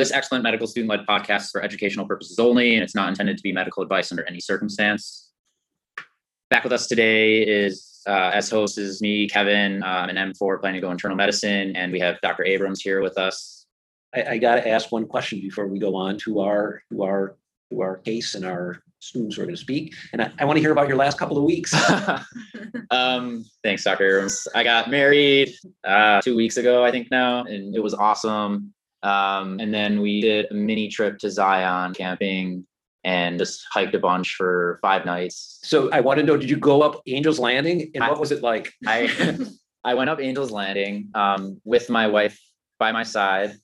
So this excellent medical student-led podcast is for educational purposes only, and it's not intended to be medical advice under any circumstance. Back with us today is, uh, as host is me, Kevin. I'm an M4 planning to go internal medicine, and we have Dr. Abrams here with us. I, I gotta ask one question before we go on to our, to our, to our case and our students who are gonna speak. And I, I want to hear about your last couple of weeks. um, thanks, Dr. Abrams. I got married uh, two weeks ago, I think now, and it was awesome. Um, and then we did a mini trip to Zion camping and just hiked a bunch for five nights. So I want to know, did you go up Angel's Landing and what was it like? I I went up Angel's Landing um, with my wife by my side.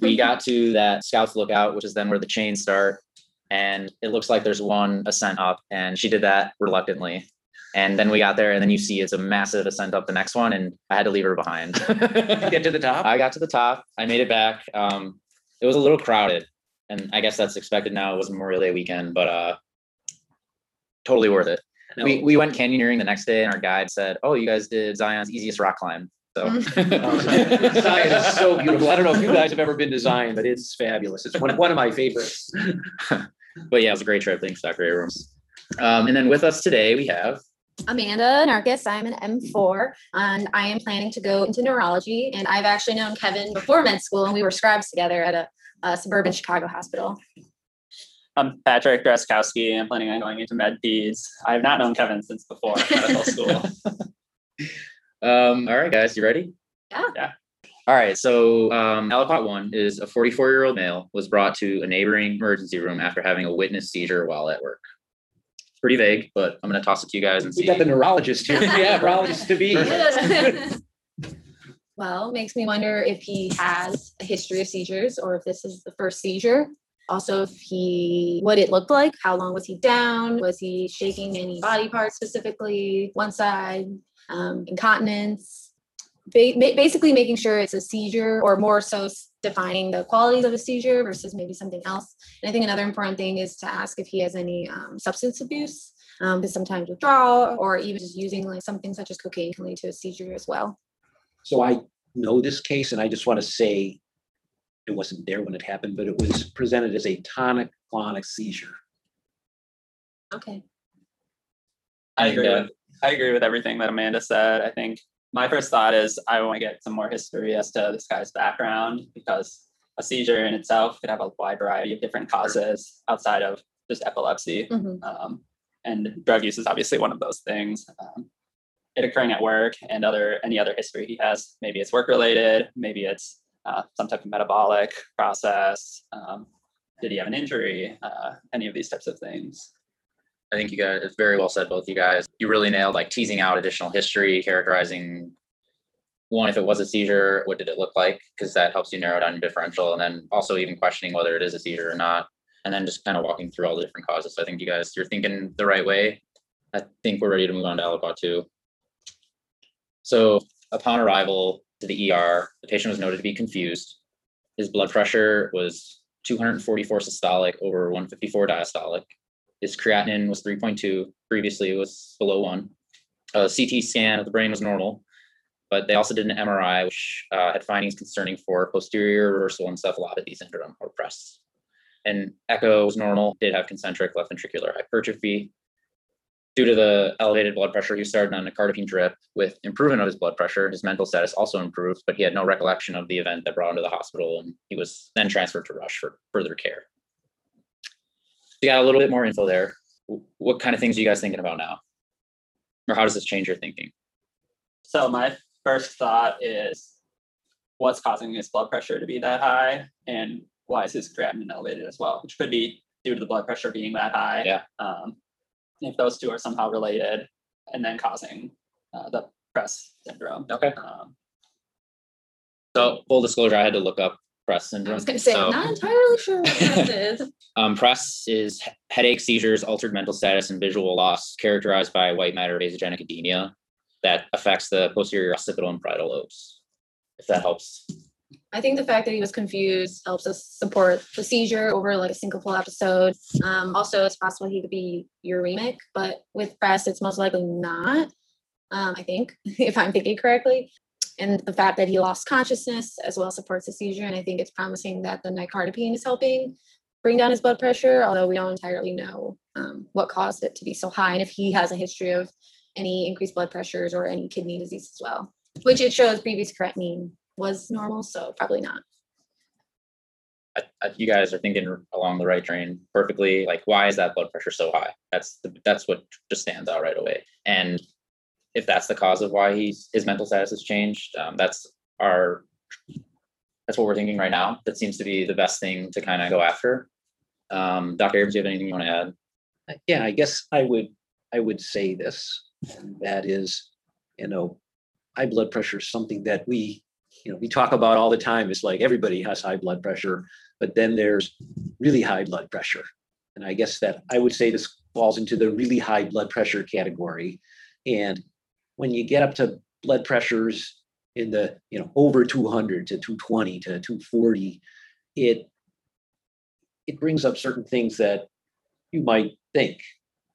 We got to that Scouts Lookout, which is then where the chains start, and it looks like there's one ascent up, and she did that reluctantly. And then we got there, and then you see it's a massive ascent up the next one, and I had to leave her behind. Get to the top? I got to the top. I made it back. Um, it was a little crowded, and I guess that's expected now. It was Memorial Day weekend, but uh, totally worth it. No. We we went canyoneering the next day, and our guide said, "Oh, you guys did Zion's easiest rock climb." So Zion is so beautiful. I don't know if you guys have ever been to Zion, but it's fabulous. It's one, one of my favorites. but yeah, it was a great trip. Thanks, Dr. Abrams. Um, and then with us today, we have Amanda Narkis. I'm an M4 and I am planning to go into neurology. And I've actually known Kevin before med school and we were scribes together at a, a suburban Chicago hospital. I'm Patrick Draskowski. I'm planning on going into med peds. I have not known Kevin since before medical school. Um, all right, guys, you ready? Yeah. Yeah. All right. So um, Aliquot one is a 44 year old male was brought to a neighboring emergency room after having a witness seizure while at work. Pretty vague, but I'm going to toss it to you guys and We see. got the neurologist here. Yeah, neurologist to be. well, makes me wonder if he has a history of seizures or if this is the first seizure. Also, if he, what it looked like, how long was he down? Was he shaking any body parts specifically? One side, um, incontinence, ba- basically making sure it's a seizure or more so defining the qualities of a seizure versus maybe something else. And I think another important thing is to ask if he has any um, substance abuse, um, because sometimes withdrawal or even just using like something such as cocaine can lead to a seizure as well. So I know this case and I just want to say it wasn't there when it happened, but it was presented as a tonic clonic seizure. Okay. I agree uh, with I agree with everything that Amanda said. I think my first thought is I want to get some more history as to this guy's background because a seizure in itself could have a wide variety of different causes outside of just epilepsy. Mhm. Um, and drug use is obviously one of those things. Um, it occurring at work and other any other history he has. Maybe it's work related. Maybe it's uh, some type of metabolic process. Um, did he have an injury? Uh, any of these types of things. I think you guys, it's very well said, both you guys. You really nailed like teasing out additional history, characterizing one, if it was a seizure, what did it look like? Because that helps you narrow down your differential. And then also even questioning whether it is a seizure or not. And then just kind of walking through all the different causes. So I think you guys, you're thinking the right way. I think we're ready to move on to Aliquot two. So upon arrival to the ER, the patient was noted to be confused. His blood pressure was 244 systolic over 154 diastolic. His creatinine was 3.2. Previously, it was below one. A CT scan of the brain was normal, but they also did an MRI, which uh, had findings concerning for posterior reversible encephalopathy syndrome or PRES. And echo was normal, did have concentric left ventricular hypertrophy. Due to the elevated blood pressure, he started on a cardipine drip. With improvement of his blood pressure, his mental status also improved, but he had no recollection of the event that brought him to the hospital, and he was then transferred to Rush for further care. You got a little bit more info there. What kind of things are you guys thinking about now? Or how does this change your thinking? So my first thought is what's causing his blood pressure to be that high and why is his creatinine elevated as well, which could be due to the blood pressure being that high. Yeah. Um, if those two are somehow related and then causing uh, the PRES syndrome. Okay. Um, So full disclosure, I had to look up PRES syndrome. I was going to say, So- I'm not entirely sure what this is. Um, PRES is headache, seizures, altered mental status, and visual loss characterized by white matter vasogenic edema that affects the posterior occipital and parietal lobes. If that helps. I think the fact that he was confused helps us support the seizure over like a syncopal episode. Um, also, it's possible he could be uremic, but with PRES, it's most likely not. Um, I think, if I'm thinking correctly. And the fact that he lost consciousness as well supports the seizure. And I think it's promising that the nicardipine is helping bring down his blood pressure, although we don't entirely know um, what caused it to be so high and if he has a history of any increased blood pressures or any kidney disease as well, which it shows previous creatinine was normal, so probably not. I, I, you guys are thinking along the right train perfectly. Like, why is that blood pressure so high? That's the, that's what just stands out right away. And if that's the cause of why he's his mental status has changed, um, that's our that's what we're thinking right now. That seems to be the best thing to kind of go after. Um, Dr. Abrams, do you have anything you want to add? Uh, Yeah, I guess I would, I would say this, that is, you know, high blood pressure is something that we, you know, we talk about all the time. It's like everybody has high blood pressure, but then there's really high blood pressure. And I guess that I would say this falls into the really high blood pressure category. And when you get up to blood pressures in the, you know, over 200 to 220 to 240, it it brings up certain things that you might think.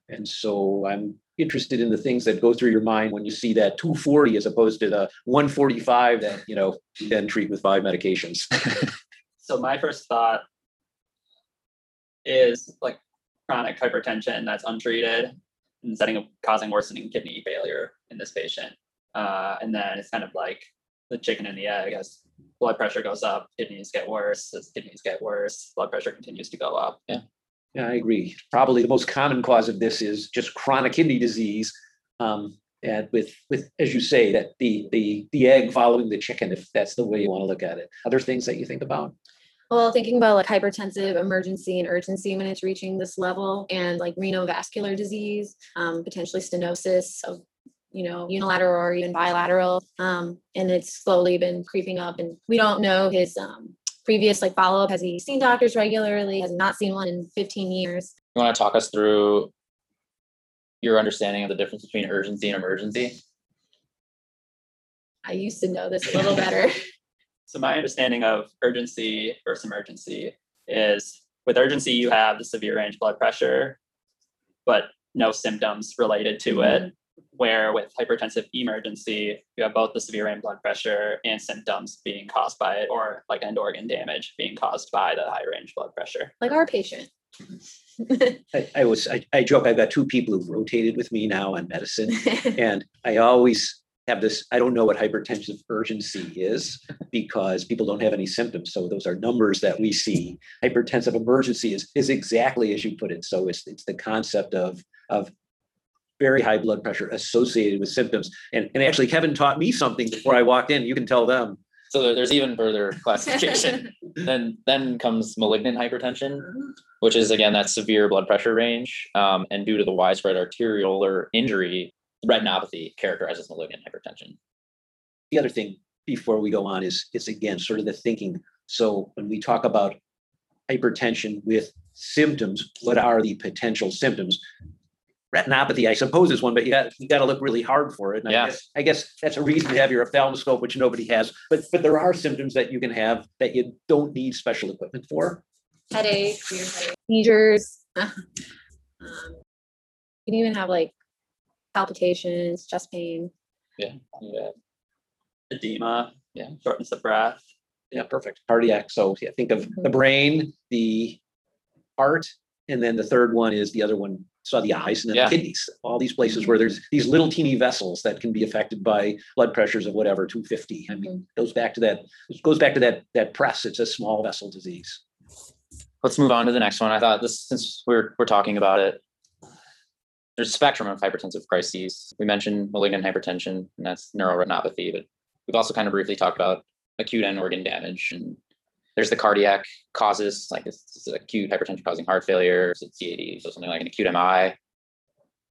And so I'm interested in the things that go through your mind when you see that 240 as opposed to the 145 that, you know, you then treat with five medications. So my first thought is like chronic hypertension that's untreated and setting up causing worsening kidney failure in this patient. Uh, and then it's kind of like the chicken and the egg as blood pressure goes up, kidneys get worse. As kidneys get worse, blood pressure continues to go up. Yeah, Yeah, I agree. Probably the most common cause of this is just chronic kidney disease. Um, and with, with, as you say, that the, the, the egg following the chicken, if that's the way you want to look at it. Other things that you think about? Well, thinking about like hypertensive emergency and urgency when it's reaching this level, and like renovascular disease, um, potentially stenosis of, you know, unilateral or even bilateral, um, and it's slowly been creeping up. And we don't know his um, previous like follow up. Has he seen doctors regularly? Has not seen one in 15 years? You want to talk us through your understanding of the difference between urgency and emergency? I used to know this a little better. So my understanding of urgency versus emergency is with urgency, you have the severe range blood pressure, but no symptoms related to it. Where with hypertensive emergency, you have both the severe range blood pressure and symptoms being caused by it, or like end organ damage being caused by the high range blood pressure. like our patient. I, I was, I, I joke, I've got two people who've rotated with me now on medicine. And I always have this, I don't know what hypertensive urgency is because people don't have any symptoms. So those are numbers that we see. Hypertensive emergency is, is exactly as you put it. So it's, it's the concept of, of very high blood pressure associated with symptoms. And, and actually Kevin taught me something before I walked in. You can tell them. So there's even further classification. then then comes malignant hypertension, which is again that severe blood pressure range. Um, and due to the widespread arteriolar injury, retinopathy characterizes malignant hypertension. The other thing before we go on is, is again, sort of the thinking. So when we talk about hypertension with symptoms, what are the potential symptoms? Retinopathy, I suppose, is one, but you got, you got to look really hard for it. And I Yeah. guess, I guess that's a reason to have your ophthalmoscope, which nobody has. But, but there are symptoms that you can have that you don't need special equipment for. Headache, headache, seizures. um, you can even have like palpitations, chest pain. Yeah. yeah. Edema, Yeah. shortness of breath. Yeah, perfect. Cardiac. So yeah, think of the brain, the heart, and then the third one is the other one, saw the eyes and then Yeah. the kidneys. All these places where there's these little teeny vessels that can be affected by blood pressures of whatever, 250. I mean, mm. goes back to that, it goes back to that that PRES. It's a small vessel disease. Let's move on to the next one. I thought this since we're we're talking about it. There's a spectrum of hypertensive crises. We mentioned malignant hypertension, and that's neuroretinopathy, but we've also kind of briefly talked about acute end organ damage. And there's the cardiac causes, like acute hypertension causing heart failure, so CAD, so something like an acute MI.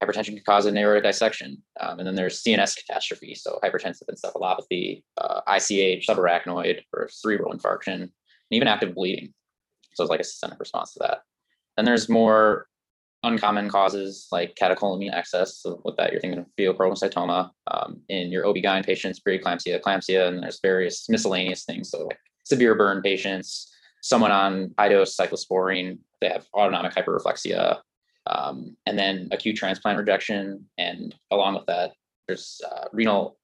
Hypertension can cause an aortic dissection. Um, and then there's CNS catastrophe, so hypertensive encephalopathy, uh, ICH, subarachnoid, or cerebral infarction, and even active bleeding. So it's like a systemic response to that. Then there's more uncommon causes like catecholamine excess. So with that, you're thinking of pheochromocytoma. Um, in your OB-GYN patients, preeclampsia, eclampsia, and there's various miscellaneous things. So like severe burn patients, someone on high dose cyclosporine, they have autonomic hyperreflexia, um, and then acute transplant rejection. And along with that, there's uh, renal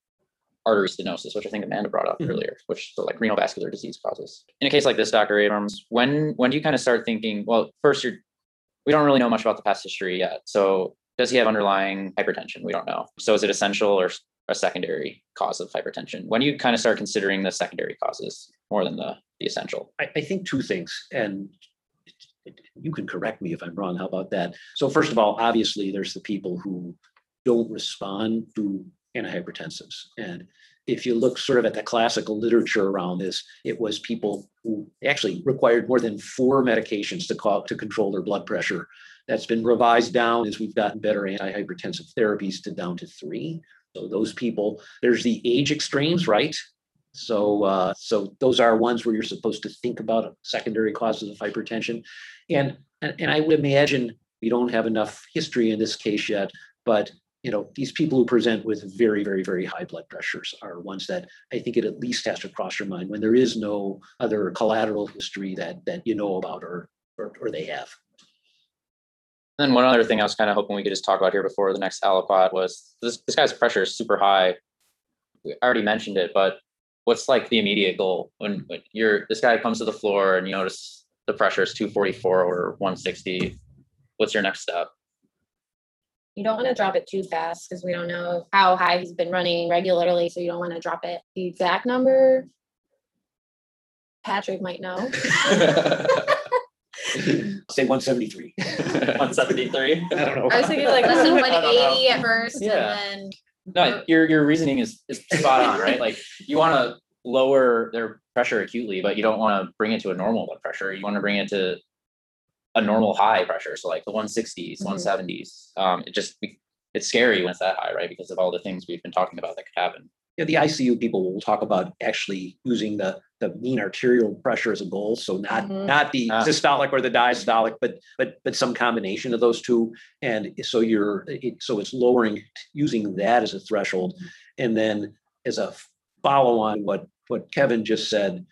artery stenosis, which I think Amanda brought up Mhm. earlier, which so like renal vascular disease causes. In a case like this, Dr. Abrams, when when do you kind of start thinking? Well, first, you're we don't really know much about the past history yet. So does he have underlying hypertension? We don't know. So is it essential or a secondary cause of hypertension? When you kind of start considering the secondary causes more than the the essential? I, I think two things, and you can correct me if I'm wrong. How about that? So first of all, obviously, there's the people who don't respond to antihypertensives. And if you look sort of at the classical literature around this, it was people who actually required more than four medications to call to control their blood pressure. That's been revised down as we've gotten better antihypertensive therapies to down to three. So those people, there's the age extremes, right? So, uh, so those are ones where you're supposed to think about secondary causes of hypertension. And, and, and I would imagine we don't have enough history in this case yet, but you know, these people who present with very, very, very high blood pressures are ones that I think it at least has to cross your mind when there is no other collateral history that that you know about or or, or they have. And then one other thing I was kind of hoping we could just talk about here before the next aliquot was this, this guy's pressure is super high. I already mentioned it, but what's like the immediate goal when, when you're this guy comes to the floor and you notice the pressure is 244 or 160? What's your next step? You don't want to drop it too fast because we don't know how high he's been running regularly. So you don't want to drop it. The exact number, Patrick might know. Say 173. 173. I don't know. I was thinking like less than I don't know. 180 at first, Yeah. and No, your your reasoning is is spot on, right? Like you want to lower their pressure acutely, but you don't want to bring it to a normal blood pressure. You want to bring it to a normal high pressure, so like the 160s, Mhm. 170s. Um, it just it's scary when it's that high, right? Because of all the things we've been talking about that could happen. Yeah, the ICU people will talk about actually using the the mean arterial pressure as a goal. So not Mhm. not the Ah. systolic or the diastolic, but but but some combination of those two. And so you're it, so it's lowering using that as a threshold, and then as a follow on what what Kevin just said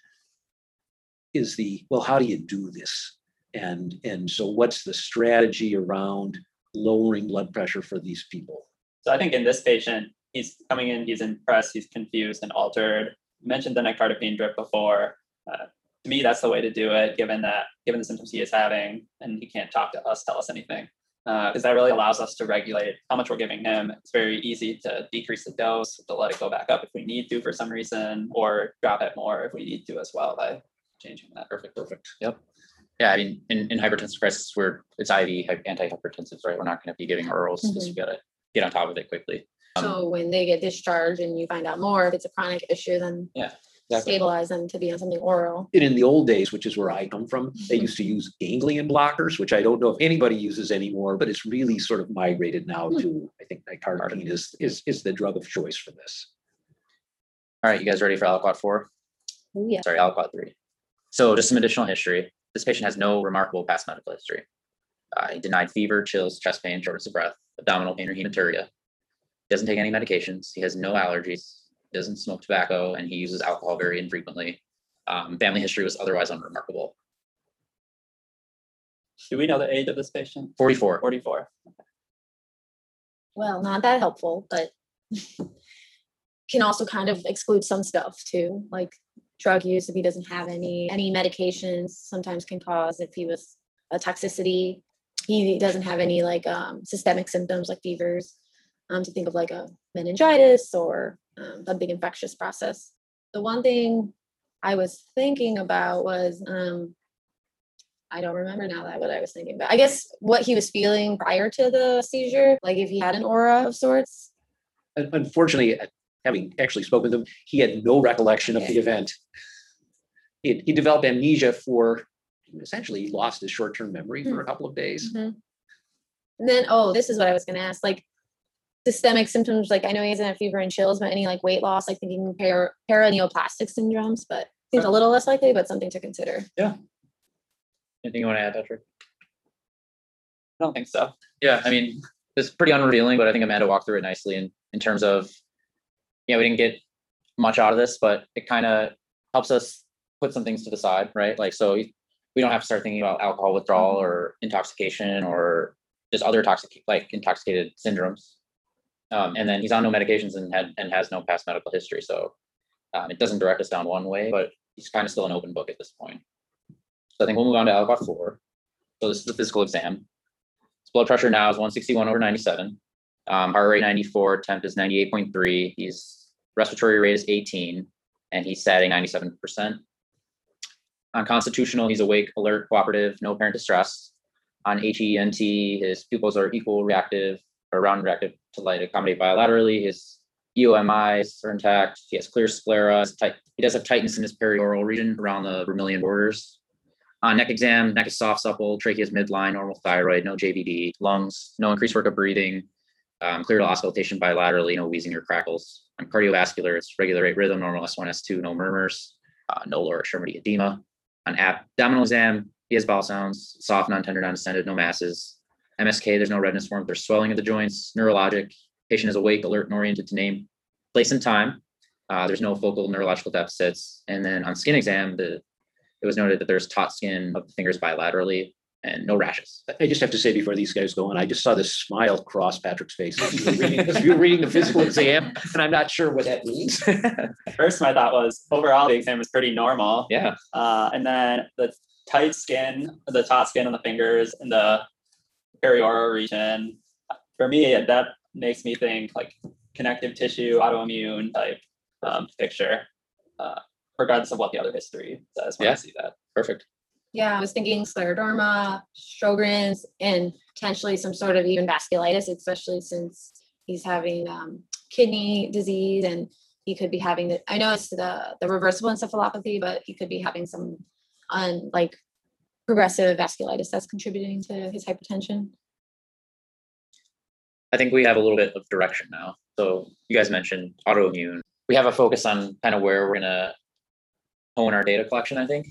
is the well, how do you do this? And and so what's the strategy around lowering blood pressure for these people? So I think in this patient, he's coming in, he's impressed, he's confused and altered. You mentioned the nicardipine drip before. Uh, to me, that's the way to do it, given that, given the symptoms he is having, and he can't talk to us, tell us anything. Because that really allows us to regulate how much we're giving him. It's very easy to decrease the dose, to let it go back up if we need to for some reason, or drop it more if we need to as well by changing that. Perfect, perfect. Yep. Yeah, I mean, in, in hypertensive crisis, we're it's IV hy- antihypertensives, right? We're not going to be giving orals because we got to get on top of it quickly. Um, so when they get discharged and you find out more, if it's a chronic issue, then Yeah, exactly. stabilize them to be on something oral. And in the old days, which is where I come from, they Mhm. used to use ganglion blockers, which I don't know if anybody uses anymore, but it's really sort of migrated now Hmm. to, I think nicardipine is, is, is the drug of choice for this. All right, you guys ready for aliquot four? Oh, yeah. sorry, aliquot three. So just some additional history. This patient has no remarkable past medical history. Uh, he denied fever, chills, chest pain, shortness of breath, abdominal pain, or hematuria. Doesn't take any medications. He has no allergies. Doesn't smoke tobacco, and he uses alcohol very infrequently. Um, family history was otherwise unremarkable. Do we know the age of this patient? 44. 44. Well, not that helpful, but can also kind of exclude some stuff too, like drug use if he doesn't have any any medications sometimes can cause if he was a toxicity. He doesn't have any like um, systemic symptoms like fevers. Um, to think of like a meningitis or um, a big infectious process. The one thing I was thinking about was um, I don't remember now that what I was thinking about. I guess what he was feeling prior to the seizure, like if he had an aura of sorts. Unfortunately, uh, having actually spoken to him, he had no recollection of the event. He, he developed amnesia for, essentially, he lost his short-term memory for a couple of days. And then, oh, this is what I was going to ask. Like systemic symptoms, like I know he doesn't have fever and chills, but any like weight loss, like thinking para, paraneoplastic syndromes, but seems a little less likely, but something to consider. Yeah. Anything you want to add, Patrick? I don't think so. Yeah, I mean, it's pretty unrevealing, but I think Amanda walked through it nicely in, in terms of, yeah, we didn't get much out of this, but it kind of helps us put some things to the side, right? Like, so we don't have to start thinking about alcohol withdrawal mm-hmm. or intoxication or just other toxic, like intoxicated syndromes. Um, and then he's on no medications and had, and has no past medical history, so um, it doesn't direct us down one way, but he's kind of still an open book at this point. So I think we'll move on to Aliquot four. So this is the physical exam. His blood pressure now is one sixty-one over ninety-seven. Um, heart rate ninety-four, temp is ninety-eight point three. He's respiratory rate is eighteen, and he's satting ninety-seven percent. On constitutional, he's awake, alert, cooperative, no apparent distress. On HENT, his pupils are equal reactive or round reactive to light accommodate bilaterally. His EOMIs are intact. He has clear sclera. He does have tightness in his perioral region around the vermilion borders. On neck exam, neck is soft, supple, trachea is midline, normal thyroid, no JVD, lungs, no increased work of breathing, um, clear to auscultation bilaterally, no wheezing or crackles. On cardiovascular, it's regular rate rhythm, normal S1, S2, no murmurs, uh, no lower extremity edema. On abdominal exam, he has bowel sounds, soft, non-tender, non-distended, no masses. MSK, there's no redness, warmth, there's swelling of the joints. Neurologic, patient is awake, alert, and oriented to name, place, and time. Uh, there's no focal neurological deficits. And then on skin exam, the it was noted that there's taut skin of the fingers bilaterally and no rashes. I just have to say before these guys go on, I just saw this smile cross Patrick's face as you were reading, as you were reading the physical exam, and I'm not sure what that means. First, my thought was overall the exam was pretty normal. yeah, Uh, and then the tight skin, the taut skin on the fingers and the perioral region. For me, that makes me think like connective tissue, autoimmune type um, picture, uh, regardless of what the other history says when Yeah. I see that. perfect. Yeah, I was thinking scleroderma, Sjogren's, and potentially some sort of even vasculitis, especially since he's having um, kidney disease and he could be having the. I know it's the the reversible encephalopathy, but he could be having some on like progressive vasculitis that's contributing to his hypertension. I think we have a little bit of direction now. So you guys mentioned autoimmune. We have a focus on kind of where we're gonna hone our data collection, I think.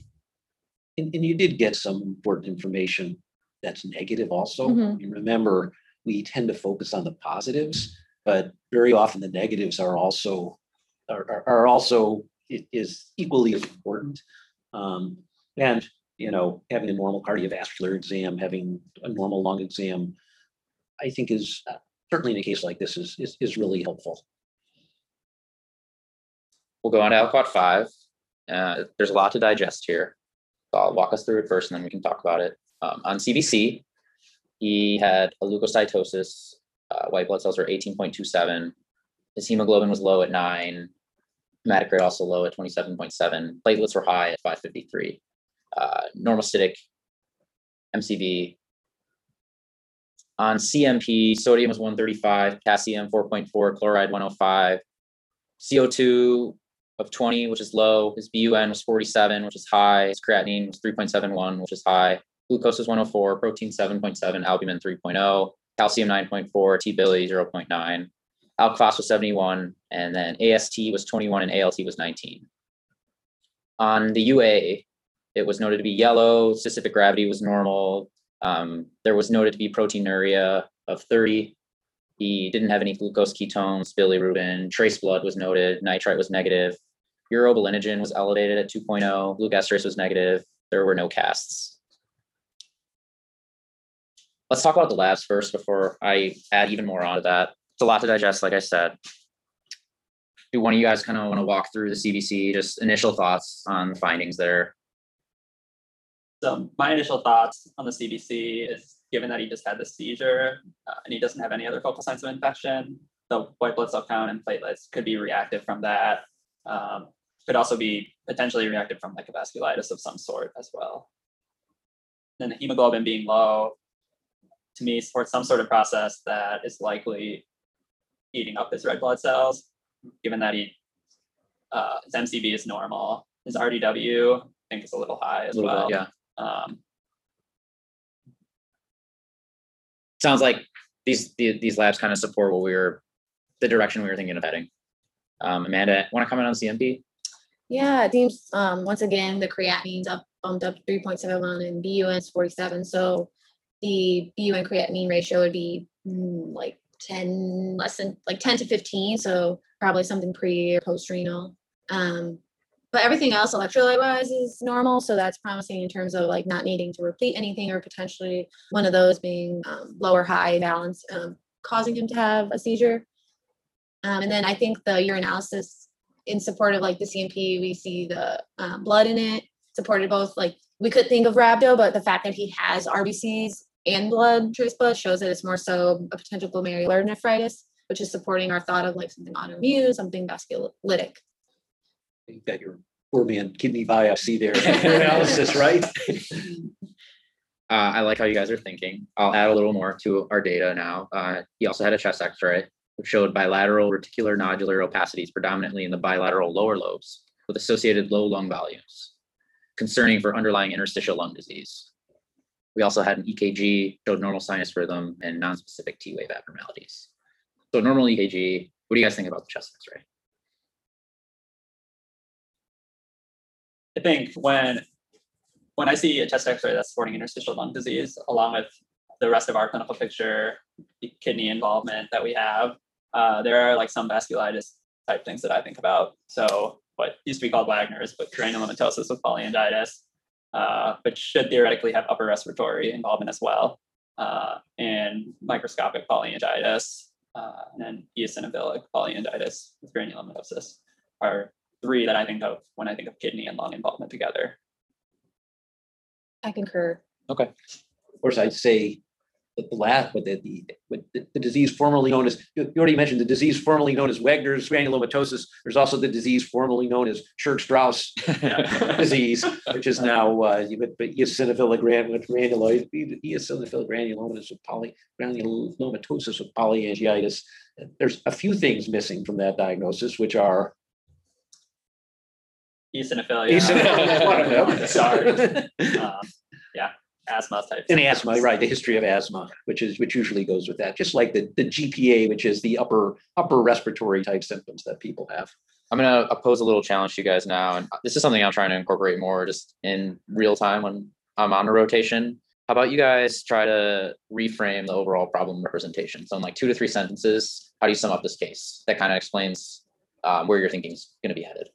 And, and you did get some important information that's negative also. Mhm. You remember, we tend to focus on the positives, but very often the negatives are also, are, are- are also, i- is equally as important. Um, and, you know, having a normal cardiovascular exam, having a normal lung exam, I think is certainly in a case like this is, is, is really helpful. We'll go on to Aliquot five. Uh, there's a lot to digest here. So I'll walk us through it first and then we can talk about it. Um, on CBC, he had a leukocytosis. Uh, white blood cells were 18.27. His hemoglobin was low at nine. Hematocrit also low at 27.7. Platelets were high at 553. Uh, normocytic MCV. On CMP, sodium was 135, potassium 4.4, chloride 105, CO2 of 20, which is low. His BUN was 47, which is high. His creatinine was 3.71, which is high. Glucose was 104, protein 7.7, albumin 3.0, calcium 9.4, T-bili 0.9. Alk-Phos was 71, and then AST was 21 and ALT was 19. On the UA, it was noted to be yellow, specific gravity was normal. Um, there was noted to be proteinuria of 30. He didn't have any glucose ketones, bilirubin, trace blood was noted, nitrite was negative. Urobilinogen was elevated at 2.0, leukocyte esterase was negative. There were no casts. Let's talk about the labs first before I add even more onto that. It's a lot to digest, like I said. Do one of you guys kind of want to walk through the CBC, just initial thoughts on the findings there? So my initial thoughts on the CBC is given that he just had the seizure uh, and he doesn't have any other focal signs of infection, the white blood cell count and platelets could be reactive from that. Um, could also be potentially reactive from like a vasculitis of some sort as well. Then the hemoglobin being low, to me, supports some sort of process that is likely eating up his red blood cells, given that he uh, his MCV is normal. His RDW I think is a little high as little well. bit, yeah. Um, Sounds like these, the- these labs kind of support what we were, the direction we were thinking of heading. Um, Amanda, want to comment on CMP? Yeah, it seems um once again the creatinine's up bumped up three point seven one and BUN's forty seven. So the BUN creatinine ratio would be mm, like ten less than like ten to fifteen. So probably something pre or post renal. Um, but everything else electrolyte wise is normal. So that's promising in terms of like not needing to replete anything or potentially one of those being um, low or high balance um, causing him to have a seizure. Um, and then I think the urinalysis in support of like the CMP, we see the um, blood in it, supported both like we could think of rhabdo, but the fact that he has RBCs and blood, trace blood, shows that it's more so a potential glomerular nephritis, which is supporting our thought of like something autoimmune, something vasculitic. You've got your poor man kidney biopsy there, for analysis, right? Uh, I like how you guys are thinking. I'll add a little more to our data now. Uh, he also had a chest X-ray, which showed bilateral reticular nodular opacities predominantly in the bilateral lower lobes, with associated low lung volumes, concerning for underlying interstitial lung disease. We also had an EKG, showed normal sinus rhythm and non-specific T-wave abnormalities. So normal EKG. What do you guys think about the chest X-ray? I think when when I see a chest X-ray that's supporting interstitial lung disease, along with the rest of our clinical picture, the kidney involvement that we have, uh, there are like some vasculitis type things that I think about. So what used to be called Wegener's, but granulomatosis with polyangiitis, uh, but should theoretically have upper respiratory involvement as well, uh, and microscopic polyangiitis, uh, and then eosinophilic polyangiitis with granulomatosis are three that I think of when I think of kidney and lung involvement together. I concur. Okay. Of course, I'd say the last, but the, the, with the, the disease formerly known as, you you already mentioned the disease formerly known as Wegener's granulomatosis. There's also the disease formerly known as Churg-Strauss disease, which is now, uh, you- but but eosinophilic gran- with granuloid, eosinophilic granulomatous with poly, granulomatosis with polyangiitis. There's a few things missing from that diagnosis, which are. Eosinophilia. eosinophilic- one of them. Sorry. Um, yeah, asthma type. And asthma, right, the history of asthma, which is, which usually goes with that, just like the, the GPA, which is the upper, upper respiratory type symptoms that people have. I'm gonna pose a little challenge to you guys now, and this is something I'm trying to incorporate more just in real time when I'm on a rotation. How about you guys try to reframe the overall problem representation? So in like two to three sentences, how do you sum up this case? That kind of explains um, where your thinking is gonna be headed.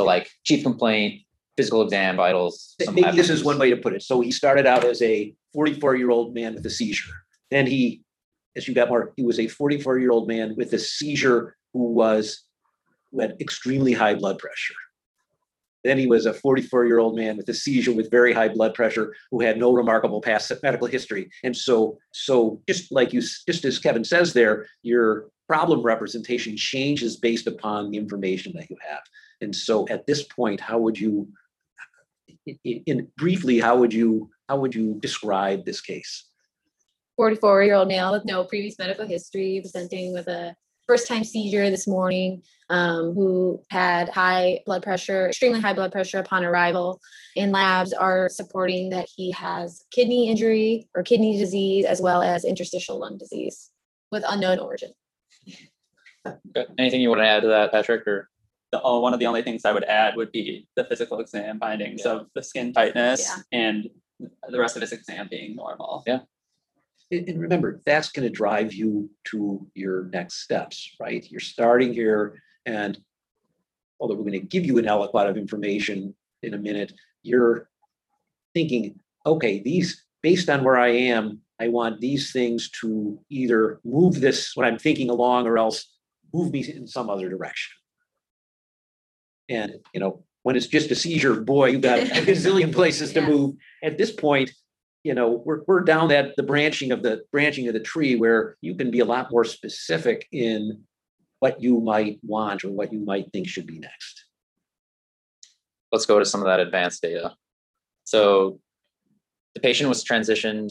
So like chief complaint, physical exam, vitals. some Maybe this is one way to put it. So he started out as a forty-four-year-old man with a seizure. Then he, as you got more, he was a forty-four-year-old man with a seizure who was, who had extremely high blood pressure. Then he was a forty-four-year-old man with a seizure with very high blood pressure who had no remarkable past medical history. And so, so just like you, just as Kevin says there, your problem representation changes based upon the information that you have. And so at this point, how would you, i- i- in briefly, how would you, how would you describe this case? 44 year old male with no previous medical history presenting with a first time seizure this morning um, who had high blood pressure extremely high blood pressure upon arrival and labs are supporting that he has kidney injury or kidney disease as well as interstitial lung disease with unknown origin Anything you want to add to that, Patrick, or? The, oh, one of the only things I would add would be the physical exam findings of the skin tightness Yeah. and the rest of his exam being normal. Yeah. And and remember, that's going to drive you to your next steps, right? You're starting here and although we're going to give you an aliquot of information in a minute, you're thinking, okay, these, based on where I am, I want these things to either move this, what I'm thinking along, or else move me in some other direction. And, you know, when it's just a seizure, boy, you got a gazillion places to Yeah. move. At this point, you know, we're, we're down that, the branching of the, branching of the tree where you can be a lot more specific in what you might want or what you might think should be next. let's go to some of that advanced data. So the patient was transitioned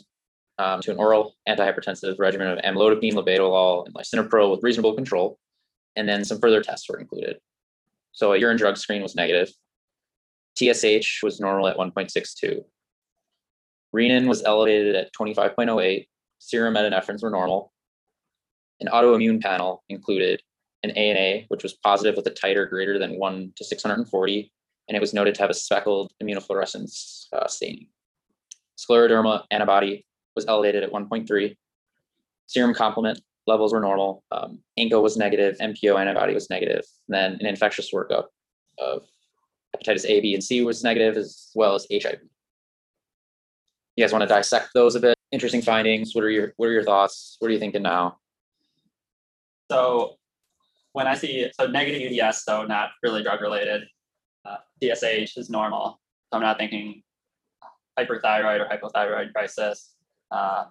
um, to an oral antihypertensive regimen of amlodipine, labetalol, and lisinopril with reasonable control. And then some further tests were included. So a urine drug screen was negative. TSH was normal at 1.62. Renin was elevated at 25.08. Serum epinephrines were normal. An autoimmune panel included an ANA, which was positive with a titer greater than 1 to 640 and it was noted to have a speckled immunofluorescence uh, staining. Scleroderma antibody was elevated at 1.3. Serum complement levels were normal. Um, ANCA was negative. MPO antibody was negative. Then an infectious workup of hepatitis A, B, and C was negative, as well as HIV. You guys want to dissect those a bit? Interesting findings. What are your What are your thoughts? What are you thinking now? So when I see so negative UDS, so not really drug related, uh, TSH is normal. So I'm not thinking hyperthyroid or hypothyroid crisis. Uh,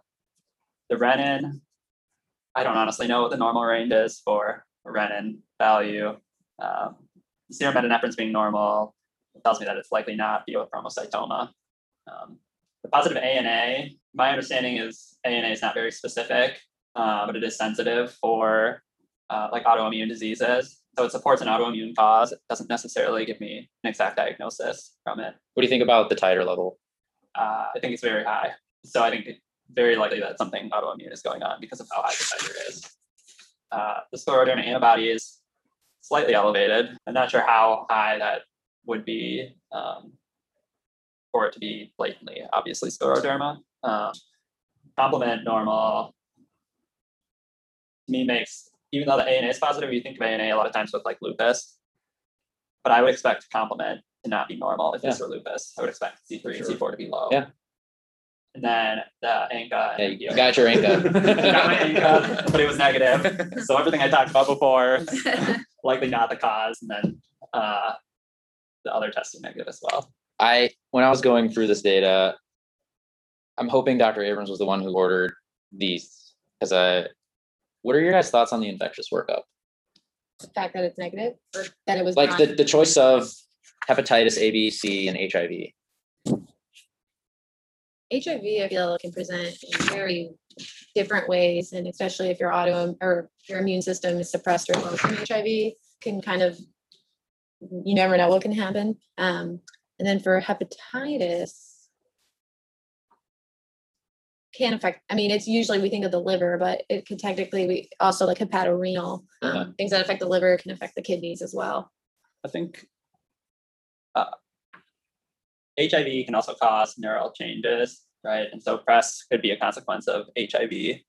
the renin, I don't honestly know what the normal range is for renin value. Um, serum epinephrine being normal tells me that it's likely not pheochromocytoma. Um, the positive ANA, my understanding is ANA is not very specific, uh, but it is sensitive for uh, like autoimmune diseases. So it supports an autoimmune cause. It doesn't necessarily give me an exact diagnosis from it. What do you think about the titer level? Uh, I think it's very high. So I think very likely that something autoimmune is going on because of how high the titer is. Uh, the scleroderma antibody is slightly elevated. I'm not sure how high that would be um, for it to be blatantly, obviously scleroderma. Um, complement normal. To me makes even though the ANA is positive, you think of ANA a lot of times with like lupus. But I would expect complement to not be normal if this were lupus. I would expect C3 and C4 to be low. Yeah. And then the ANCA. Yeah, and you got your Got my ANCA. ANCA, but it was negative. So everything I talked about before, likely not the cause, and then uh, the other testing negative as well. I, when I was going through this data, I'm hoping Dr. Abrams was the one who ordered these, because I, what are your guys' thoughts on the infectious workup? The fact that it's negative or that it was Like not- the, the choice of hepatitis A, B, C, and HIV. HIV, I feel can present in very different ways, and especially if your auto or your immune system is suppressed or low from HIV, can kind of you never know what can happen. Um, and then for hepatitis, can affect. I mean, it's usually we think of the liver, but it could technically be also like hepatorenal. Um, Yeah. Things that affect the liver can affect the kidneys as well. I think uh, HIV can also cause neural changes, right? And so PRES could be a consequence of HIV.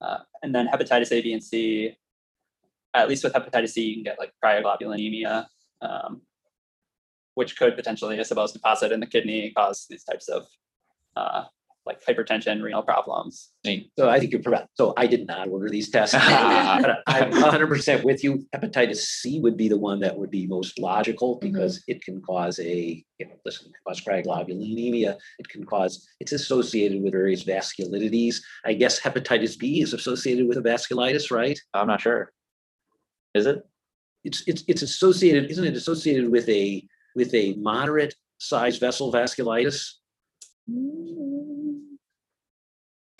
Uh, and then hepatitis A, B, and C, at least with hepatitis C, you can get like cryoglobulinemia, um, which could potentially, I suppose, deposit in the kidney, cause these types of uh, like hypertension, renal problems. So I think you're correct. So I did not order these tests. But I'm hundred percent with you. Hepatitis C would be the one that would be most logical mm-hmm. because it can cause a, you know, listen, it can cause cryoglobulinemia. It can cause, it's associated with various vasculitides. I guess hepatitis B is associated with a vasculitis, right? I'm not sure. Is it? It's, it's, it's associated, isn't it associated with a, with a moderate size vessel vasculitis? Mm,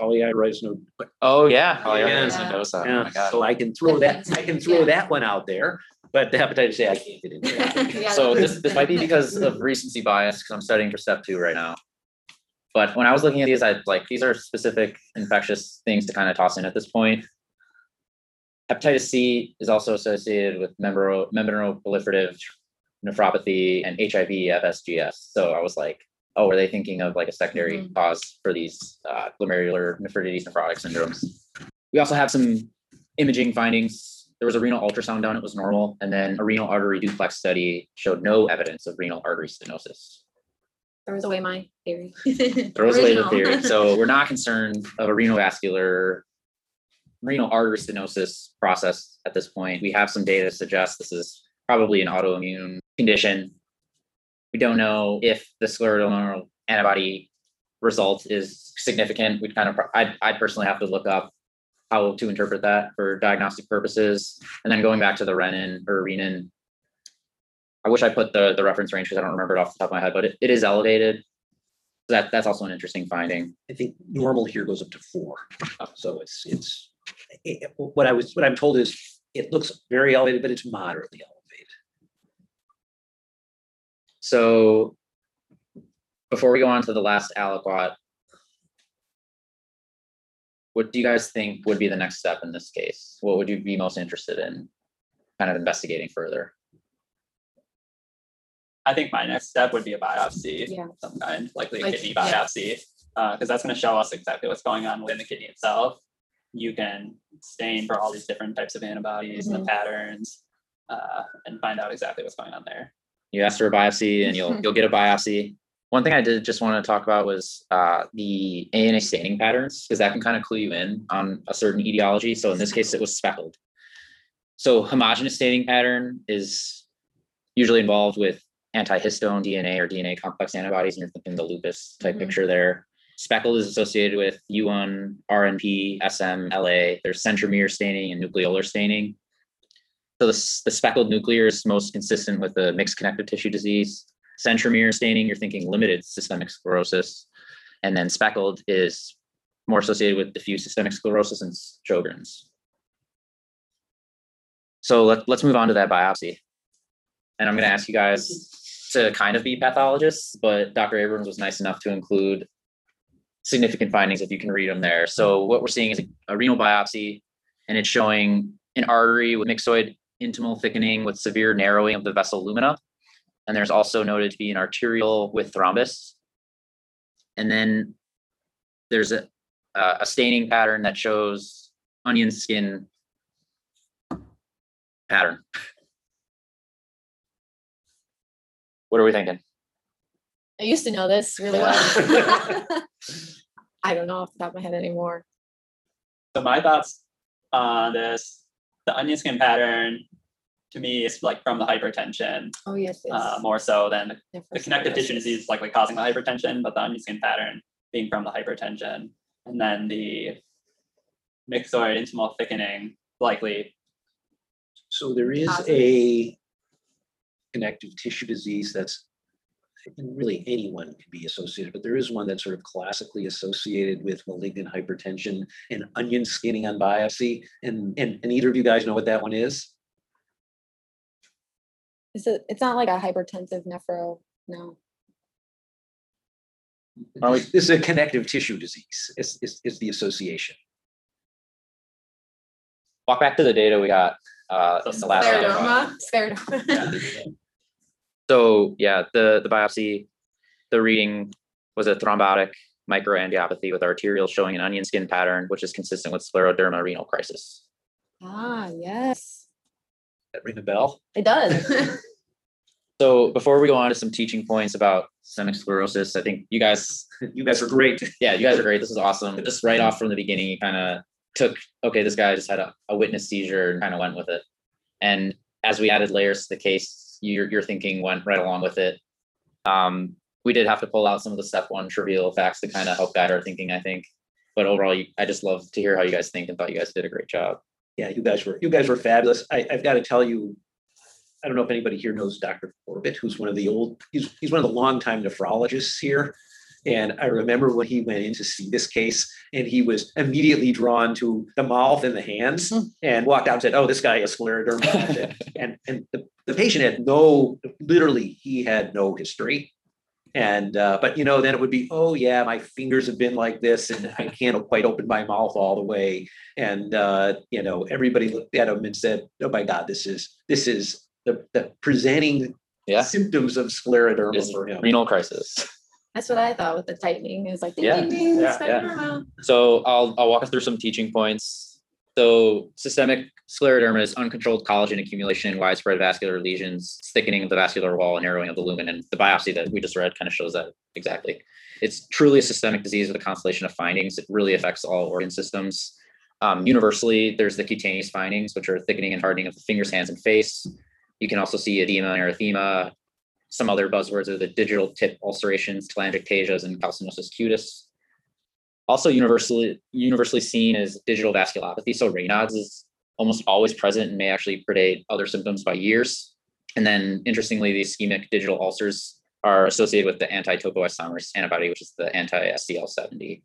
Polyitis, no, Oh, yeah. Oh, Yeah. yeah. Mendoza. Oh my Yeah, God. so I can throw that, I can throw Yeah. that one out there, but the hepatitis A, I can't get into that. Yeah, So that's- this, this might be because of recency bias, because I'm studying for step two right now. But when I was looking at these, I like, these are specific infectious things to kind of toss in at this point. Hepatitis C is also associated with membro, membranoproliferative nephropathy and HIV FSGS. So I was like, oh, are they thinking of like a secondary cause for these uh, glomerular nephritis nephrotic syndromes? We also have some imaging findings. There was a renal ultrasound done, it was normal, and then a renal artery duplex study showed no evidence of renal artery stenosis. throws away my theory. Throws away the theory. So we're not concerned of a renal vascular renal artery stenosis process at this point. We have some data to suggest this is probably an autoimmune condition. We don't know if the scleroderma antibody result is significant. We'd kind of, I'd, I'd personally have to look up how to interpret that for diagnostic purposes. And then going back to the renin or renin, I wish I put the, the reference range because I don't remember it off the top of my head, but it, it is elevated. That, that's also an interesting finding. I think normal here goes up to four. Oh. So it's, it's, it- it- what I was, what I'm told is it looks very elevated, but it's moderately elevated. So before we go on to the last aliquot, what do you guys think would be the next step in this case? What would you be most interested in kind of investigating further? I think my next step would be a biopsy. Yeah. of Some kind, likely a Like, kidney biopsy, because that's going to show us exactly what's going on within the kidney itself. You can stain for all these different types of antibodies and the patterns, uh, and find out exactly what's going on there. You ask for a biopsy and you'll, you'll get a biopsy. One thing I did just want to talk about was uh, the ANA staining patterns, because that can kind of clue you in on a certain etiology. So in this case, it was speckled. So homogeneous staining pattern is usually involved with antihistone DNA or DNA complex antibodies, and you're thinking the lupus type Mhm. picture there. Speckled is associated with U1, RNP, SM, LA. There's centromere staining and nucleolar staining. So the, the speckled nuclear is most consistent with the mixed connective tissue disease. Centromere staining, you're thinking limited systemic sclerosis. And then speckled is more associated with diffuse systemic sclerosis and Sjogren's. So let, let's move on to that biopsy. And I'm going to ask you guys to kind of be pathologists, but Dr. Abrams was nice enough to include significant findings if you can read them there. So what we're seeing is a renal biopsy and it's showing an artery with myxoid intimal thickening with severe narrowing of the vessel lumina. And there's also noted to be an arteriole with thrombus. And then there's a, a staining pattern that shows onion skin pattern. What are we thinking? I used to know this really well. I don't know off the top of my head anymore. So my thoughts on this, the onion skin pattern, to me, is like from the hypertension, Oh, yes. uh, yes. more so than the, the connective tissue disease is likely causing the hypertension, but the onion skin pattern being from the hypertension. And then the myxoid intimal thickening likely So there is Positive. a connective tissue disease that's, and really anyone can be associated, but there is one that's sort of classically associated with malignant hypertension and onion skinning on biopsy. And, and, and either of you guys know what that one is? Is it, it's not like a hypertensive nephro, no. Are we- This is a connective tissue disease, is, is, is the association. Walk back to the data we got uh, in the last. Scleroderma, scleroderma. So yeah, the the biopsy, the reading was a thrombotic microangiopathy with arteriole showing an onion skin pattern, which is consistent with scleroderma renal crisis. Ah, yes, That ring a bell? it does. So before we go on to some teaching points about systemic sclerosis, I think you guys, You guys are great. yeah, you guys are great. This is awesome. Just right off from the beginning, you kind of took, okay, this guy just had a, a witness seizure and kind of went with it. And as we added layers to the case, your your thinking went right along with it. Um, we did have to pull out some of the step one trivial facts to kind of help guide our thinking, I think. But overall, you, I just love to hear how you guys think and thought you guys did a great job. Yeah, you guys were, you guys were fabulous. I, I've got to tell you, I don't know if anybody here knows Dr. Corbett, who's one of the old, he's, he's one of the longtime nephrologists here. And I remember when he went in to see this case and he was immediately drawn to the mouth and the hands hmm. and walked out and said, oh, this guy is scleroderma. And, and the, the patient had no, literally, he had no history. And, uh, but you know, then it would be, oh yeah, my fingers have been like this and I can't quite open my mouth all the way. And, uh, you know, everybody looked at him and said, oh my God, this is, this is the, the presenting Yeah. symptoms of scleroderma for him. renal crisis. That's what I thought with the tightening is like ding, Yeah, ding, ding, yeah, yeah. So I'll I'll walk us through some teaching points. So systemic scleroderma is uncontrolled collagen accumulation widespread vascular lesions, thickening of the vascular wall and narrowing of the lumen. And the biopsy that we just read kind of shows that exactly. It's truly a systemic disease with a constellation of findings. It really affects all organ systems. Um, universally, there's the cutaneous findings, which are thickening and hardening of the fingers, hands, and face. You can also see edema and erythema. Some other buzzwords are the digital tip ulcerations, telangiectasias, and calcinosis cutis also universally universally seen as digital vasculopathy. So Raynaud's is almost always present and may actually predate other symptoms by years. And then interestingly, the ischemic digital ulcers are associated with the anti-topoisomerase antibody, which is the anti-SCL70.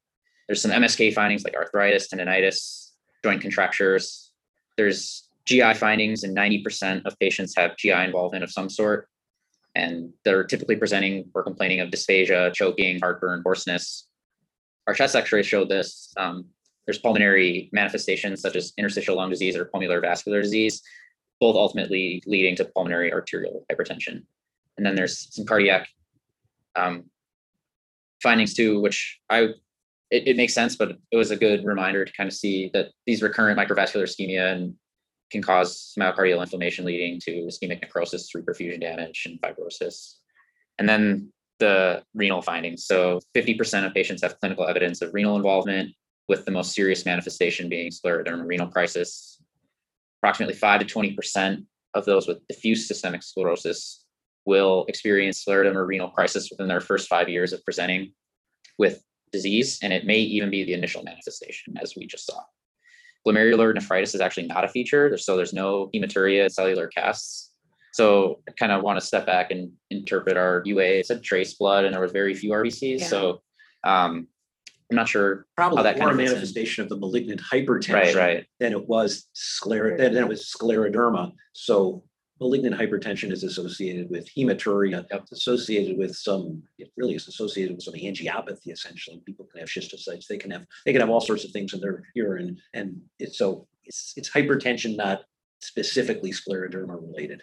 There's some MSK findings like arthritis, tendonitis, joint contractures. There's GI findings, and 90% of patients have GI involvement of some sort. And they're typically presenting or complaining of dysphagia, choking, heartburn, hoarseness, our chest x ray showed this. Um, there's pulmonary manifestations such as interstitial lung disease or pulmonary vascular disease, both ultimately leading to pulmonary arterial hypertension. And then there's some cardiac um, findings too, which I it, it makes sense, but it was a good reminder to kind of see that these recurrent microvascular ischemia and can cause myocardial inflammation leading to ischemic necrosis through perfusion damage and fibrosis. And then the renal findings. So 50% of patients have clinical evidence of renal involvement, with the most serious manifestation being scleroderma renal crisis. approximately five to twenty percent of those with diffuse systemic sclerosis will experience scleroderma or renal crisis within their first five years of presenting with disease, and it may even be the initial manifestation, as we just saw. Glomerular nephritis is actually not a feature, so there's no hematuria, cellular casts. So I kind of want to step back and interpret our UA. It said trace blood, and there was very few RBCs. Yeah. So um, I'm not sure. Probably that more kind a of in. manifestation of the malignant hypertension. Right, right. than it was scler, than it was scleroderma. So malignant hypertension is associated with hematuria. It's associated with some, it really is associated with some angiopathy essentially. People can have schistocytes. They can have, they can have all sorts of things in their urine. And it's so, it's, it's hypertension, not specifically scleroderma related.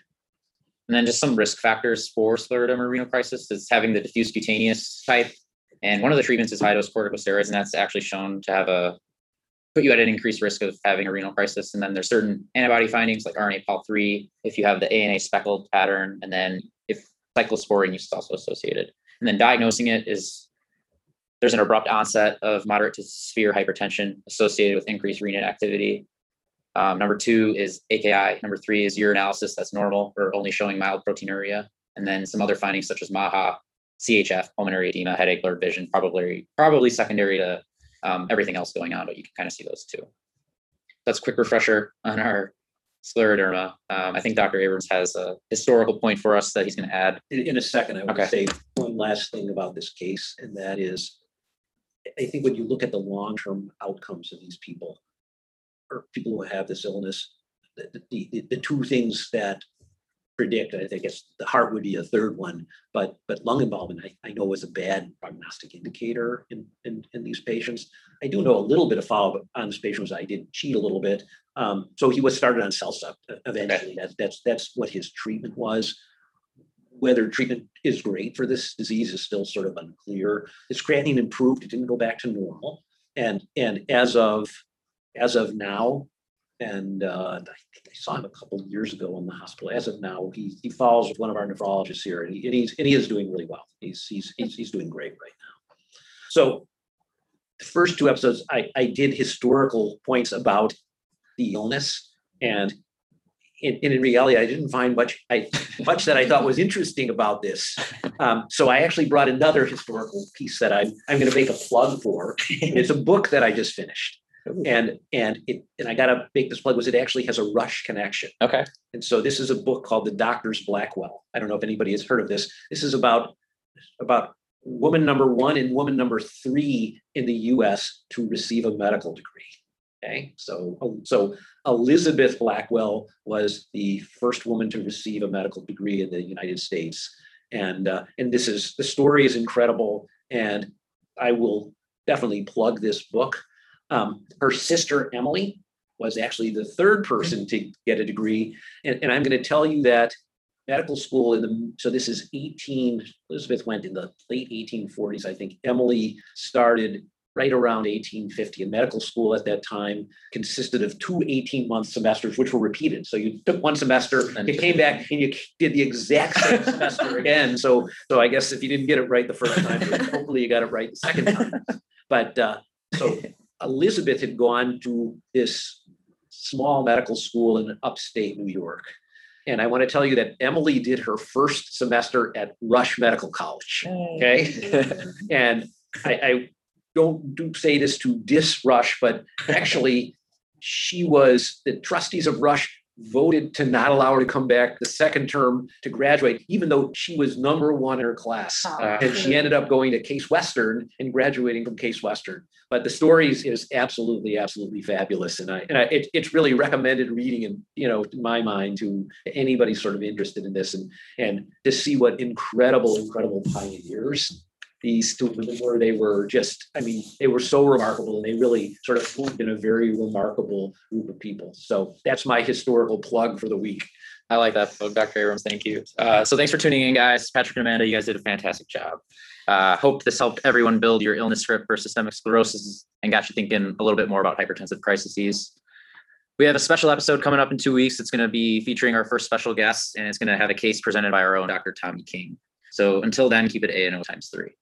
And then just some risk factors for scleroderma renal crisis is having the diffuse cutaneous type. And one of the treatments is high dose corticosteroids, and that's actually shown to have a put you at an increased risk of having a renal crisis. And then there's certain antibody findings like RNA pol three, if you have the ANA speckled pattern, and then if cyclosporine use is also associated. And then diagnosing it is there's an abrupt onset of moderate to severe hypertension associated with increased renal activity. Um, number two is AKI. Number three is urinalysis that's normal or only showing mild proteinuria. And then some other findings such as MAHA, CHF, pulmonary edema, headache, blurred vision, probably probably secondary to um, everything else going on, but you can kind of see those too. That's a quick refresher on our scleroderma. Um, I think Dr. Abrams has a historical point for us that he's going to add. In, in a second, I want to Okay. say one last thing about this case, and that is, I think when you look at the long-term outcomes of these people, or people who have this illness, the, the, the, the two things that predict, I think it's, the heart would be a third one, but, but lung involvement, I, I know is a bad prognostic indicator in, in, in these patients. I do know a little bit of follow-up on this patient, was I did cheat a little bit. Um, so he was started on CellCept eventually, that's, that's, that's what his treatment was whether treatment is great for this disease is still sort of unclear. His creatinine improved, it didn't go back to normal. And, and as of, as of now, and uh, I think I saw him a couple of years ago in the hospital. As of now, he, he follows one of our nephrologists here and he, and he's, and he is doing really well. He's, he's, he's, he's doing great right now. So the first two episodes, I, I did historical points about the illness and in, in reality, I didn't find much, I, much that I thought was interesting about this. Um, so I actually brought another historical piece that I'm, I'm going to make a plug for. It's a book that I just finished. And, and it, and I got to make this plug was it actually has a Rush connection. Okay. And so this is a book called The Doctors Blackwell. I don't know if anybody has heard of this. This is about, about woman number one and woman number three in the US to receive a medical degree. Okay, so, so Elizabeth Blackwell was the first woman to receive a medical degree in the United States. And, uh, and this is, the story is incredible. And I will definitely plug this book. Um, her sister, Emily, was actually the third person to get a degree. And, and I'm going to tell you that medical school in the, so this is 18, Elizabeth went in the late 1840s, I think. Emily started right around 1850. And medical school at that time consisted of two 18 month semesters, which were repeated. So you took one semester and you came back and you did the exact same semester again. So, so I guess if you didn't get it right the first time, hopefully you got it right the second time. But uh, so Elizabeth had gone to this small medical school in upstate New York. And I want to tell you that Emily did her first semester at Rush Medical College. Okay. and I, I don't do say this to diss Rush, but actually, she was the trustees of Rush voted to not allow her to come back the second term to graduate, even though she was number one in her class. Oh. Uh, And she ended up going to Case Western and graduating from Case Western. But the stories is, absolutely, absolutely fabulous. And I, and I, it, it's really recommended reading in, you know, in my mind to anybody sort of interested in this and, and to see what incredible, incredible pioneers these women were. They were just, I mean, they were so remarkable and they really sort of moved in a very remarkable group of people. So that's my historical plug for the week. I like that, Dr. Abrams. Thank you. Uh, so thanks for tuning in, guys. Patrick and Amanda, you guys did a fantastic job. Uh, hope this helped everyone build your illness script for systemic sclerosis and got you thinking a little bit more about hypertensive crises. We have a special episode coming up in two weeks. It's going to be featuring our first special guest, and it's going to have a case presented by our own Dr. Tommy King. So until then, keep it A and O times three.